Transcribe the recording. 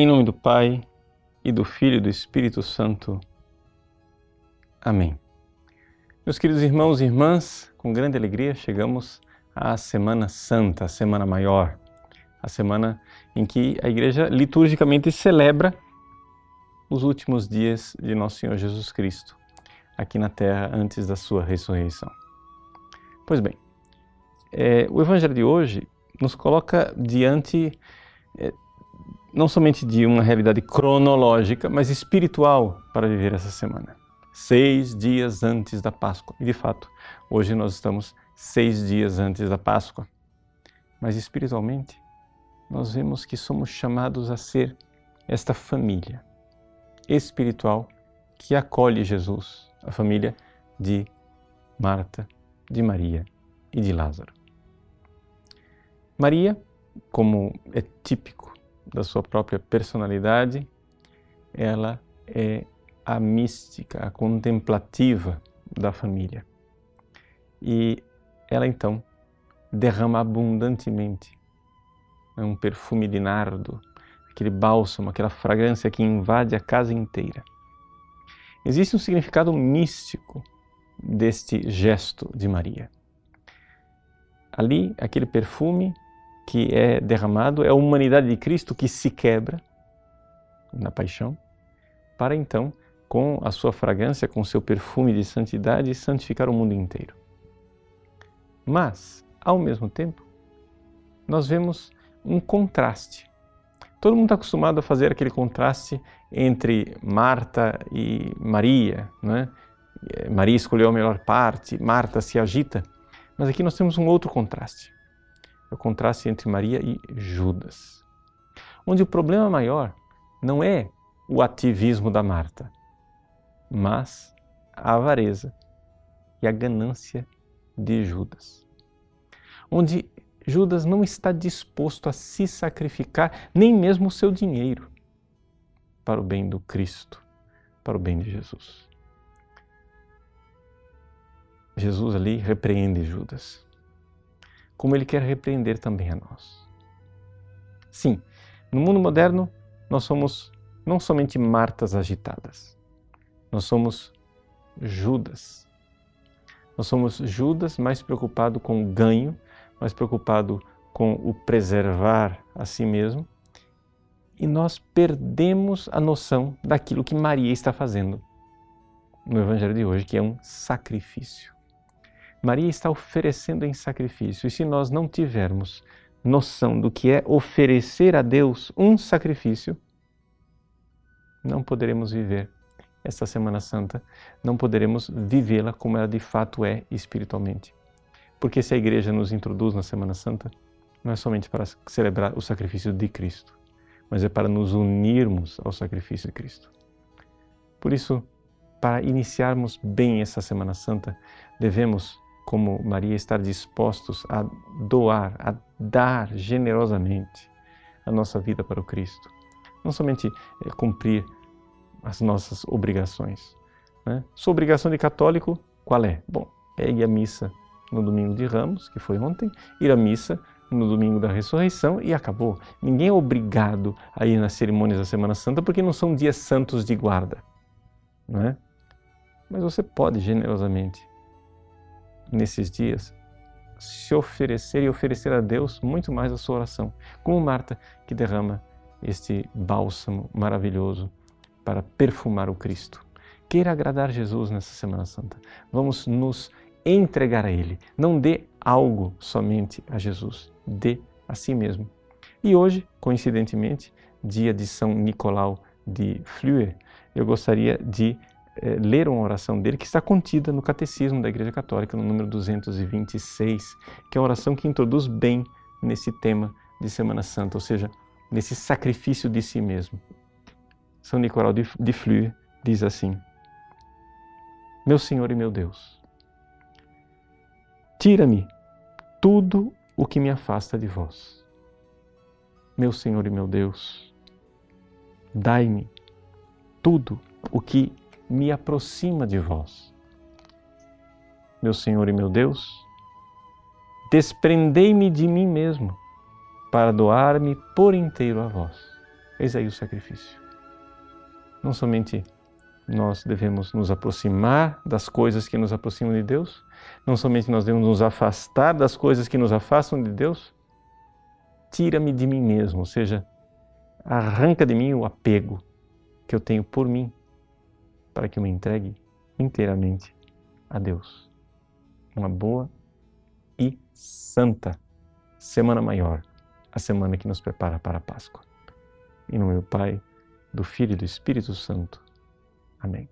Em nome do Pai e do Filho e do Espírito Santo. Amém. Meus queridos irmãos e irmãs, com grande alegria chegamos à Semana Santa, a Semana Maior, a semana em que a Igreja liturgicamente celebra os últimos dias de Nosso Senhor Jesus Cristo aqui na Terra antes da Sua ressurreição. Pois bem, é, o Evangelho de hoje nos coloca diante é, não somente de uma realidade cronológica, mas espiritual para viver essa semana. Seis dias antes da Páscoa. E de fato, hoje nós estamos seis dias antes da Páscoa. Mas espiritualmente, nós vemos que somos chamados a ser esta família espiritual que acolhe Jesus, a família de Marta, de Maria e de Lázaro. Maria, como é típico da sua própria personalidade, ela é a mística, a contemplativa da família. E ela então derrama abundantemente um perfume de nardo, aquele bálsamo, aquela fragrância que invade a casa inteira. Existe um significado místico deste gesto de Maria. Ali, aquele perfume que é derramado é a humanidade de Cristo que se quebra na paixão, para então, com a sua fragrância, com o seu perfume de santidade, santificar o mundo inteiro. Mas, ao mesmo tempo, nós vemos um contraste. Todo mundo está acostumado a fazer aquele contraste entre Marta e Maria, né? Maria escolheu a melhor parte, Marta se agita. Mas aqui nós temos um outro contraste é o contraste entre Maria e Judas. Onde o problema maior não é o ativismo da Marta, mas a avareza e a ganância de Judas. Onde Judas não está disposto a se sacrificar nem mesmo o seu dinheiro para o bem do Cristo, para o bem de Jesus. Jesus ali repreende Judas como ele quer repreender também a nós. Sim, no mundo moderno, nós somos não somente Martas agitadas, nós somos Judas. Nós somos Judas mais preocupado com o ganho, mais preocupado com o preservar a si mesmo, e nós perdemos a noção daquilo que Maria está fazendo no Evangelho de hoje, que é um sacrifício. Maria está oferecendo em sacrifício. E se nós não tivermos noção do que é oferecer a Deus um sacrifício, não poderemos viver esta Semana Santa, não poderemos vivê-la como ela de fato é espiritualmente. Porque se a igreja nos introduz na Semana Santa, não é somente para celebrar o sacrifício de Cristo, mas é para nos unirmos ao sacrifício de Cristo. Por isso, para iniciarmos bem essa Semana Santa, devemos como Maria, estar dispostos a doar, a dar generosamente a nossa vida para o Cristo. Não somente é, cumprir as nossas obrigações. Né? Sua obrigação de católico, qual é? Bom, é ir à missa no domingo de Ramos, que foi ontem, ir à missa no domingo da ressurreição e acabou. Ninguém é obrigado a ir nas cerimônias da Semana Santa porque não são dias santos de guarda. Não é? Mas você pode generosamente nesses dias, se oferecer e oferecer a Deus muito mais a sua oração, como Marta que derrama este bálsamo maravilhoso para perfumar o Cristo. Queira agradar Jesus nessa Semana Santa. Vamos nos entregar a Ele. Não dê algo somente a Jesus, dê a si mesmo. E hoje, coincidentemente, dia de São Nicolau de Flue, eu gostaria de é, ler uma oração dele que está contida no Catecismo da Igreja Católica, no número 226, que é uma oração que introduz bem nesse tema de Semana Santa, ou seja, nesse sacrifício de si mesmo. São Nicolau de Flue diz assim: Meu Senhor e meu Deus, tira-me tudo o que me afasta de vós. Meu Senhor e meu Deus, dai-me tudo o que me aproxima de vós. Meu Senhor e meu Deus, desprendei-me de mim mesmo para doar-me por inteiro a vós. Eis aí o sacrifício. Não somente nós devemos nos aproximar das coisas que nos aproximam de Deus, não somente nós devemos nos afastar das coisas que nos afastam de Deus. Tira-me de mim mesmo, ou seja, arranca de mim o apego que eu tenho por mim, para que eu me entregue inteiramente a Deus. Uma boa e santa Semana Maior, a semana que nos prepara para a Páscoa. Em nome do Pai, do Filho e do Espírito Santo. Amém.